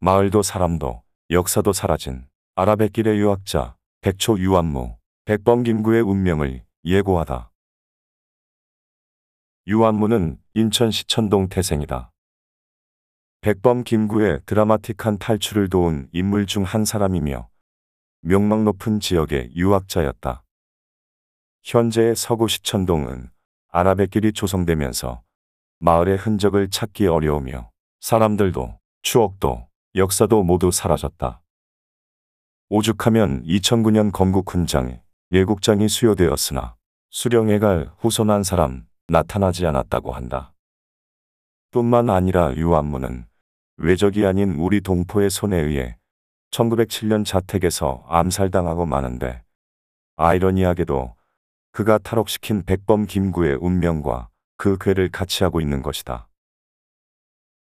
마을도 사람도 역사도 사라진 아라뱃길의 유학자 백초 유한무 백범 김구의 운명을 예고하다. 유한무는 인천 시천동 태생이다. 백범 김구의 드라마틱한 탈출을 도운 인물 중 한 사람이며 명망 높은 지역의 유학자였다. 현재의 서구 시천동은 아라뱃길이 조성되면서 마을의 흔적을 찾기 어려우며 사람들도 추억도 역사도 모두 사라졌다. 오죽하면 2009년 건국 훈장에 예국장이 수여되었으나 수령에 갈 후손한 사람 나타나지 않았다고 한다. 뿐만 아니라 유한무는 외적이 아닌 우리 동포의 손에 의해 1907년 자택에서 암살당하고 마는데 아이러니하게도 그가 탈옥시킨 백범 김구의 운명과 그 괴를 같이 하고 있는 것이다.